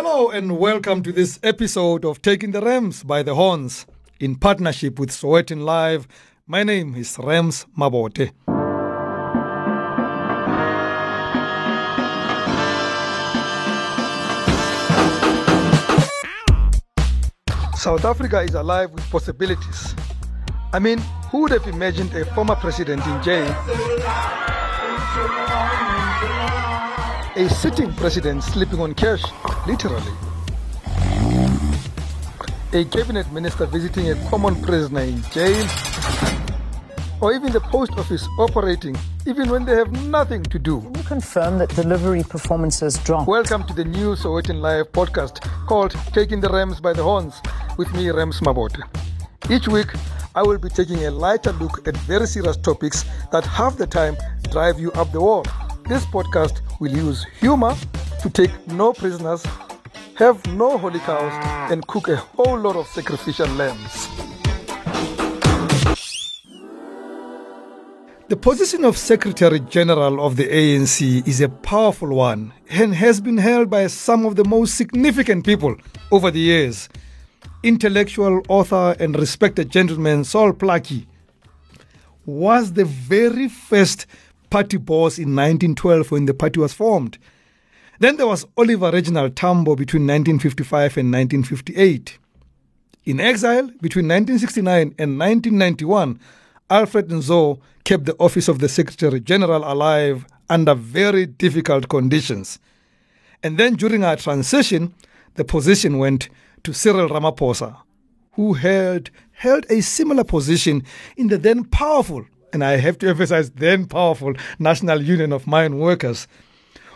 Hello and welcome to this episode of Taking the Rams by the Horns in partnership with Sowetan Live. My name is Rams Mabote. South Africa is alive with possibilities. I mean, who would have imagined a former president in jail? A sitting president sleeping on cash, literally. A cabinet minister visiting a common prisoner in jail. Or even the post office operating even when they have nothing to do. Can you confirm that delivery performances dropped? Welcome to the new Sowetan Live podcast called Taking the Rams by the Horns with me, Rams Mabote. Each week, I will be taking a lighter look at very serious topics that half the time drive you up the wall. This podcast will use humor to take no prisoners, have no holy cows, and cook a whole lot of sacrificial lambs. The position of Secretary General of the ANC is a powerful one and has been held by some of the most significant people over the years. Intellectual author and respected gentleman Sol Plaatje was the very first party boss in 1912 when the party was formed. Then there was Oliver Reginald Tambo between 1955 and 1958. In exile between 1969 and 1991, Alfred Nzo kept the office of the Secretary General alive under very difficult conditions. And then during our transition, the position went to Cyril Ramaphosa, who held, held a similar position in the then powerful, and I have to emphasize then powerful, National Union of Mine Workers.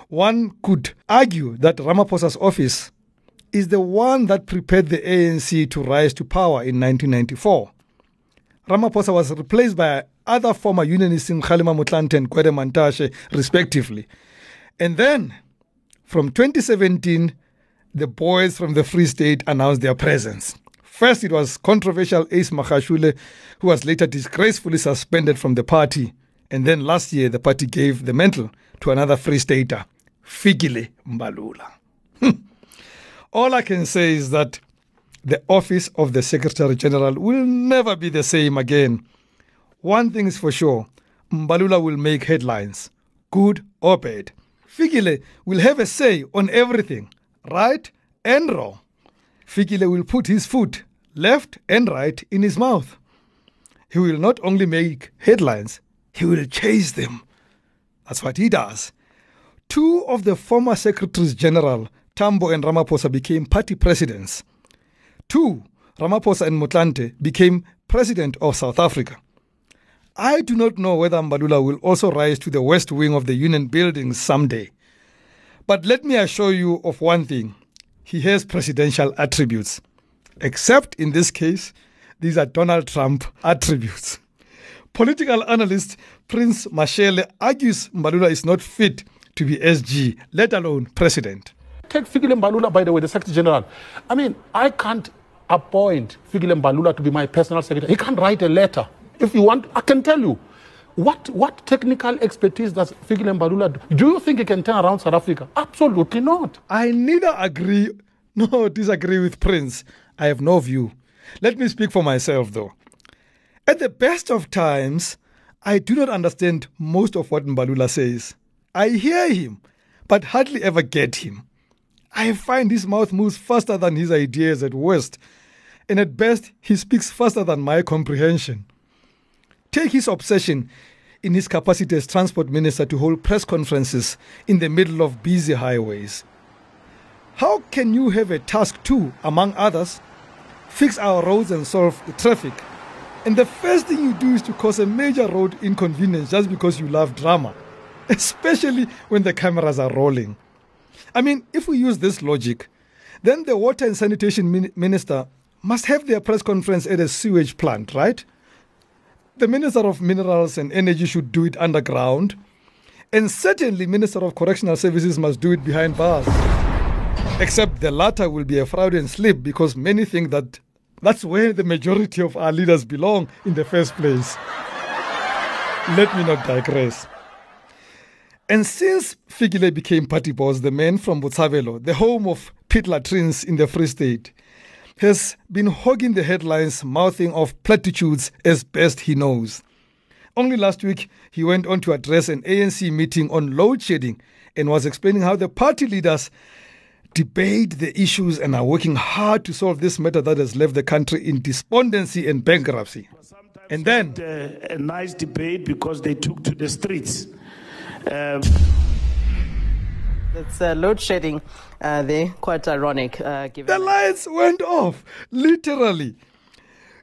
One could argue that Ramaphosa's office is the one that prepared the ANC to rise to power in 1994. Ramaphosa was replaced by other former unionists in Kgalema Motlanthe and Gwede Mantashe, respectively. And then, from 2017, the boys from the Free State announced their presence. First, it was controversial Ace Magashule, who was later disgracefully suspended from the party. And then last year, the party gave the mantle to another Free Stater, Fikile Mbalula. Hmm. All I can say is that the office of the Secretary General will never be the same again. One thing is for sure Mbalula will make headlines, good or bad. Figile will have a say on everything, right and wrong. Fikile will put his foot left and right in his mouth. He will not only make headlines, he will chase them. That's what he does. Two of the former secretaries general, Tambo and Ramaphosa, became party presidents. Two, Ramaphosa and Motlanthe, became president of South Africa. I do not know whether Mbalula will also rise to the west wing of the Union building someday. But let me assure you of one thing he has presidential attributes. Except in this case, these are Donald Trump attributes. Political analyst Prince Mashele argues Mbalula is not fit to be SG, let alone president. Take Fikile Mbalula, by the way, the Secretary General. I mean, I can't appoint Fikile Mbalula to be my personal secretary. He can't write a letter. If you want, I can tell you. What, what technical expertise does Fikile Mbalula do? Do you think he can turn around South Africa? Absolutely not. I neither agree nor disagree with Prince. I have no view. Let me speak for myself, though. At the best of times, I do not understand most of what Mbalula says. I hear him, but hardly ever get him. I find his mouth moves faster than his ideas at worst, and at best, he speaks faster than my comprehension. Take his obsession in his capacity as transport minister to hold press conferences in the middle of busy highways. How can you have a task to, among others, fix our roads and solve the traffic? And the first thing you do is to cause a major road inconvenience just because you love drama, especially when the cameras are rolling. I mean, if we use this logic, then the water and sanitation minister must have their press conference at a sewage plant, right? The Minister of Minerals and Energy should do it underground. And certainly, Minister of Correctional Services must do it behind bars. Except the latter will be a fraudulent slip because many think that that's where the majority of our leaders belong in the first place. Let me not digress. And since Fikile became party boss, the man from Botshabelo, the home of pit latrines in the Free State, has been hogging the headlines, mouthing off platitudes as best he knows. Only last week, he went on to address an ANC meeting on load shedding and was explaining how the party leaders debate the issues and are working hard to solve this matter that has left the country in despondency and bankruptcy. And then, a, a nice debate because they took to the streets. Um, It's uh, load shedding uh, there, quite ironic. Uh, given the lights went off, literally.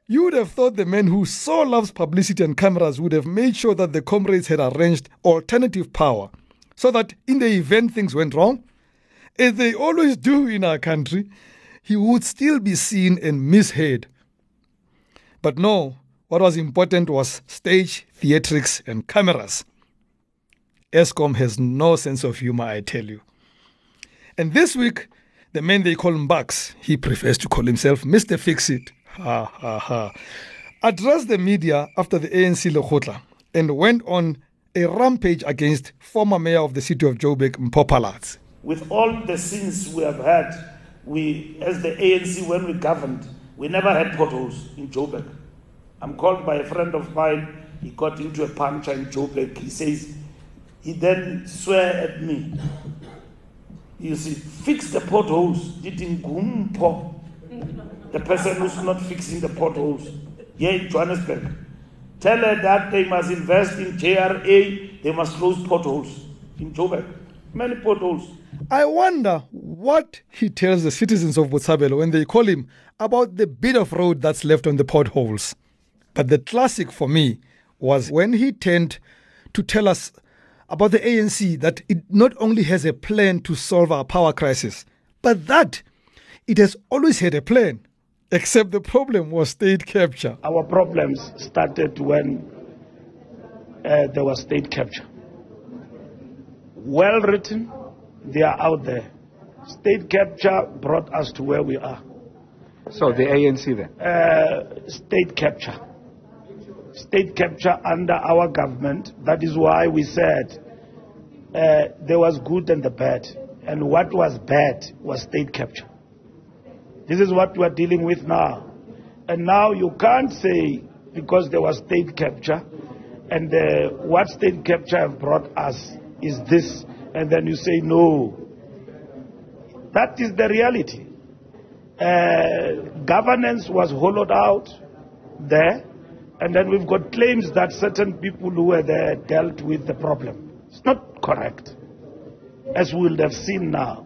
You would have thought the man who so loves publicity and cameras would have made sure that the comrades had arranged alternative power so that in the event things went wrong, as they always do in our country, he would still be seen and misheard. But no, what was important was stage, theatrics, and cameras. Eskom has no sense of humor, I tell you. And this week, the man they call him Bucks, he prefers to call himself Mr. Fix It, ha ha ha, addressed the media after the ANC Lekgotla and went on a rampage against former mayor of the city of Joburg, Mpho Phalatse. with all the sins we have had, we, as the ANC, when we governed, we never had potholes in Joburg. I'm called by a friend of mine. He got into a puncture in Joburg. He says, he then swear at me. You see, fix the potholes. The person who's not fixing the potholes here in Johannesburg. Tell her that they must invest in JRA. They must close potholes in Joburg. Many potholes. I wonder what he tells the citizens of Botshabelo when they call him about the bit of road that's left on the potholes. But the classic for me was when he turned to tell us about the ANC that it not only has a plan to solve our power crisis, but that it has always had a plan. Except the problem was state capture. Our problems started when uh, there was state capture. Well written, they are out there. State capture brought us to where we are. So the ANC then? Uh, state capture. State capture under our government. That is why we said uh, there was good and the bad. And what was bad was state capture. This is what we are dealing with now. And now you can't say because there was state capture and uh, what state capture have brought us is this, and then you say no. That is the reality. Uh, governance was hollowed out there, and then we've got claims that certain people who were there dealt with the problem. It's not correct, as we will have seen now.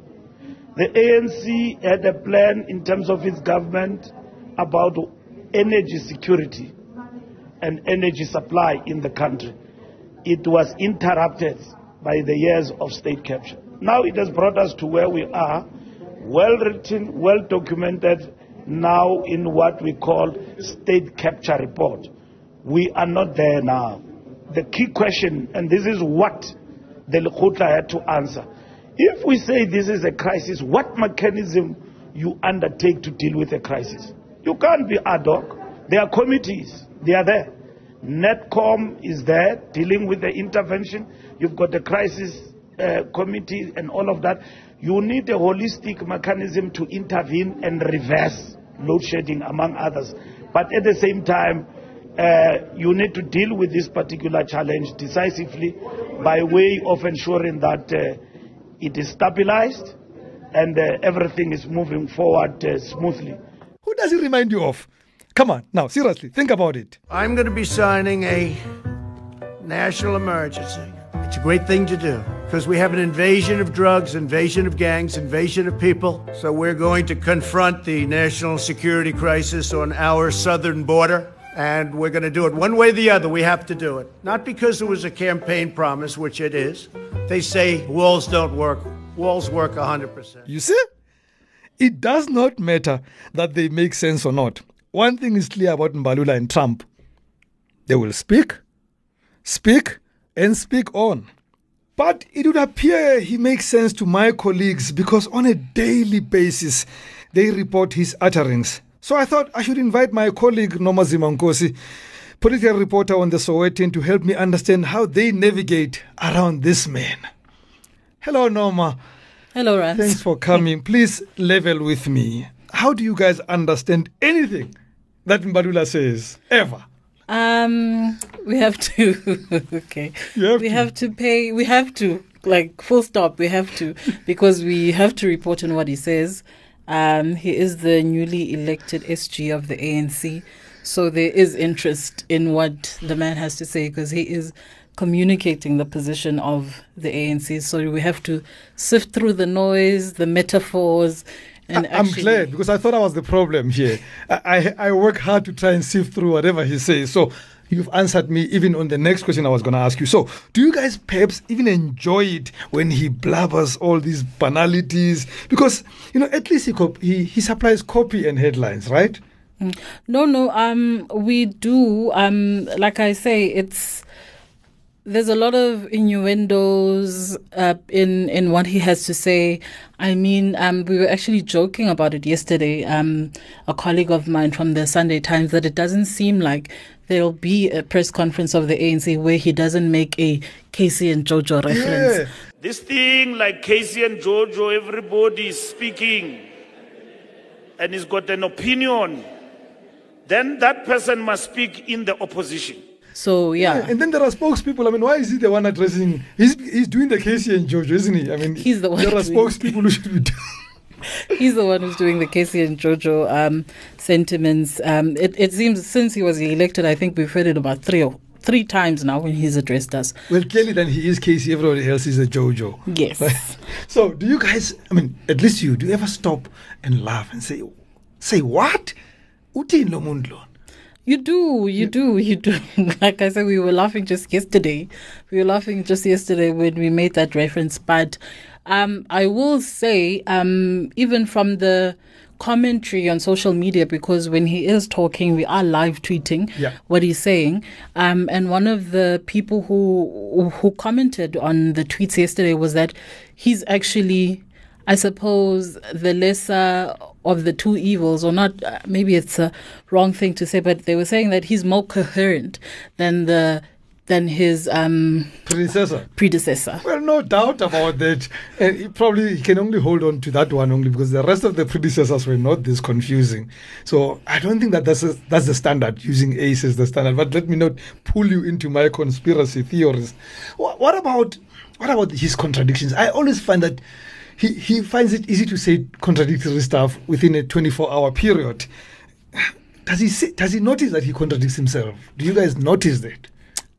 The ANC had a plan in terms of its government about energy security and energy supply in the country. It was interrupted by the years of state capture. Now it has brought us to where we are, well written, well documented, now in what we call state capture report. We are not there now. The key question, and this is what the Lekgotla had to answer. If we say this is a crisis, what mechanism you undertake to deal with a crisis? You can't be ad hoc. There are committees. They are there. NECOM is there dealing with the intervention. You've got the crisis uh, committee and all of that. You need a holistic mechanism to intervene and reverse load shedding, among others. But at the same time, uh, you need to deal with this particular challenge decisively by way of ensuring that uh, it is stabilized and uh, everything is moving forward uh, smoothly. Who does he remind you of? Come on, now, seriously, think about it. I'm going to be signing a national emergency. It's a great thing to do because we have an invasion of drugs, invasion of gangs, invasion of people. So we're going to confront the national security crisis on our southern border. And we're going to do it one way or the other. We have to do it. Not because it was a campaign promise, which it is. They say walls don't work. Walls work 100%. You see? It does not matter that they make sense or not. One thing is clear about Mbalula and Trump they will speak, speak, and speak on. But it would appear he makes sense to my colleagues because on a daily basis they report his utterings. So I thought I should invite my colleague Nomazima Nkosi, political reporter on the Sowetan, to help me understand how they navigate around this man. Hello, Noma. Hello, Rams. Thanks for coming. Please level with me. How do you guys understand anything that Mbalula says ever? Um, we have to. okay. Have we to. have to pay. We have to like full stop. We have to because we have to report on what he says. Um, he is the newly elected SG of the ANC, so there is interest in what the man has to say because he is communicating the position of the ANC. So we have to sift through the noise, the metaphors, and I- I'm glad because I thought I was the problem here. I, I, I work hard to try and sift through whatever he says. So you've answered me even on the next question I was going to ask you. So do you guys perhaps even enjoy it when he blabbers all these banalities? Because, you know, at least he, he, he supplies copy and headlines, right? No, no. Um, we do. Um, like I say, it's there's a lot of innuendos uh, in in what he has to say. I mean, um, we were actually joking about it yesterday. Um, a colleague of mine from the Sunday Times that it doesn't seem like there'll be a press conference of the ANC where he doesn't make a Casey and Jojo reference. Yeah. This thing like Casey and Jojo, everybody is speaking and he's got an opinion. Then that person must speak in the opposition. So yeah, And then there are spokespeople. I mean, why is he the one addressing? He's, he's doing the Casey and Jojo, isn't he? I mean, He's the one There are spokespeople who should be doing. He's the one who's doing the Casey and Jojo um, sentiments. Um, it, it seems since he was elected, I think we've heard it about three or three times now when he's addressed us. Well, clearly, then he is Casey. Everybody else is a Jojo. Yes. So, do you guys? I mean, at least you. Do you ever stop and laugh and say, "Say what? Uthini lo muntu? You do, you do, you do. like I said, we were laughing just yesterday. We were laughing just yesterday when we made that reference. But um, I will say, um, even from the commentary on social media, because when he is talking, we are live tweeting Yeah. what he's saying. Um, and one of the people who who commented on the tweets yesterday was that he's actually I suppose the lesser of the two evils, or not, uh, maybe it's a wrong thing to say, but they were saying that he's more coherent than the than his um, Predecessor. predecessor. Well, no doubt about that. And he probably he can only hold on to that one only because the rest of the predecessors were not this confusing. So I don't think that that's a, that's the standard. Using ACE as the standard. But let me not pull you into my conspiracy theories. What, what about what about his contradictions? I always find that. He, he finds it easy to say contradictory stuff within a 24 hour period. Does he say, does he notice that he contradicts himself? Do you guys notice that?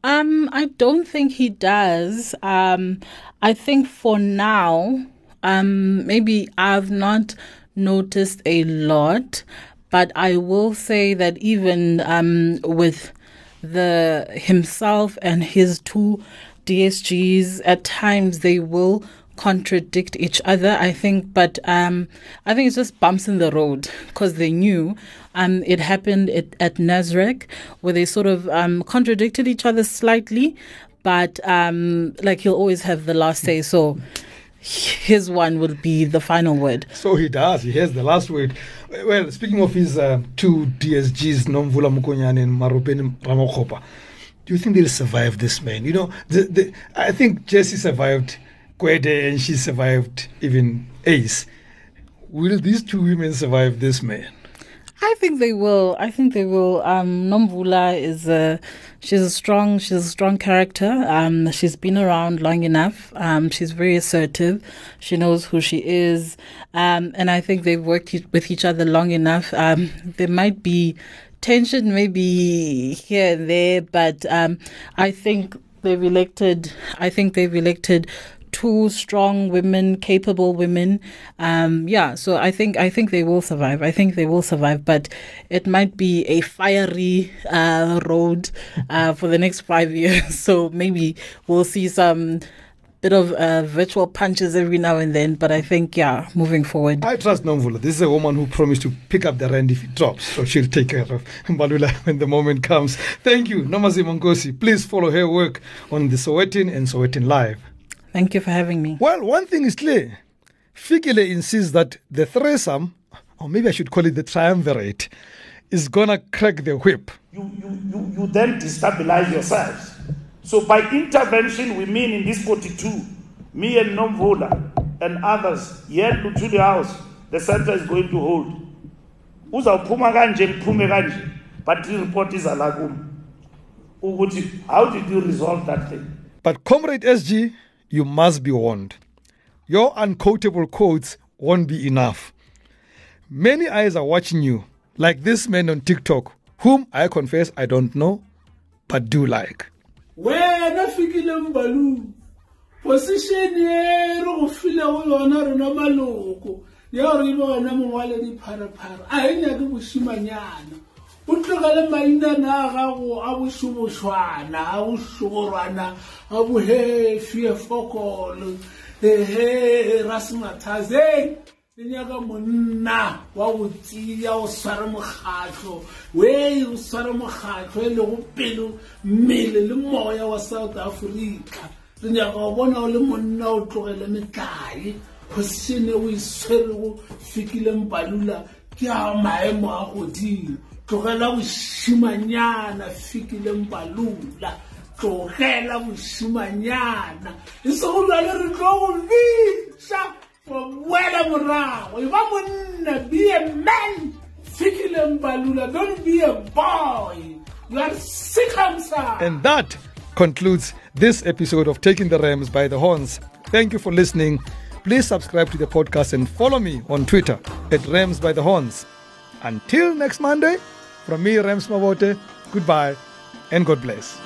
Um, I don't think he does. Um, I think for now, um, maybe I've not noticed a lot, but I will say that even um, with the himself and his two DSGs, at times they will contradict each other. I think, but um, I think it's just bumps in the road because they knew. Um, it happened at, at Nasrec where they sort of um, contradicted each other slightly, but um, like he'll always have the last say. So his one will be the final word. So he does. He has the last word. Well, speaking of his uh, two DSGs, Nomvula Mokonyane and Maropene Ramokgopa, do you think they'll survive this man? You know, the, the, I think Jessie survived Gwede and she survived even Ace. Will these two women survive this man? I think they will. I think they will. Um, Nomvula is a she's a strong she's a strong character. Um, she's been around long enough. Um, she's very assertive. She knows who she is. Um, and I think they've worked with each other long enough. Um, there might be tension maybe here and there, but um, I think they've elected. I think they've elected two strong women, capable women. Um, yeah, so I think I think they will survive. I think they will survive, but it might be a fiery uh, road uh, for the next five years. So maybe we'll see some bit of uh, virtual punches every now and then. But I think yeah, moving forward. I trust Nomvula. This is a woman who promised to pick up the rent if it drops. So she'll take care of Mbalula when the moment comes. Thank you, Nomazima Nkosi. Please follow her work on the Sowetan and Sowetan Live. Thank you for having me. Well, one thing is clear. Fikile insists that the threesome, or maybe I should call it the triumvirate, is gonna crack the whip. You, you, you, you then destabilize yourselves. So by intervention, we mean in this 42, me and Nomvula, and others yet to the House the center is going to hold uzawuphuma kanje liphume kanje but i-report izala kum ukuthi how did you resolve that thing But, Comrade SG, you must be warned. Your unquotable quotes won't be enough. Many eyes are watching you, like this man on TikTok, whom I confess I don't know, but do like. wena position re go file go yona rena maloko a e nyake bošimanyana o tlogele mainana a gago a bošobošwana a bošogorwana a bohefie fokolo ehe rasmathazeng le nyaka monna wa go tseya o sware mokgatlho wee o sware mokgatlho e lego pelo mmele le moya wa south africa. Re nyaka go bona o le monna o tlogele metlae position e o e swerego fikile mpalula ke a maemo a godimo tlogela bošimanyana fikile mpalula tlogela bošimanyana e sego jale re tlo go bitša go boela morago e ba monna be a man fikile mpalula don't be a boy you are circumcised And that concludes this episode of Taking the Rams by the Horns. Thank you for listening. Please subscribe to the podcast and follow me on Twitter at Rams by the Horns. Until next Monday, from me, Rams Mabote, goodbye and God bless.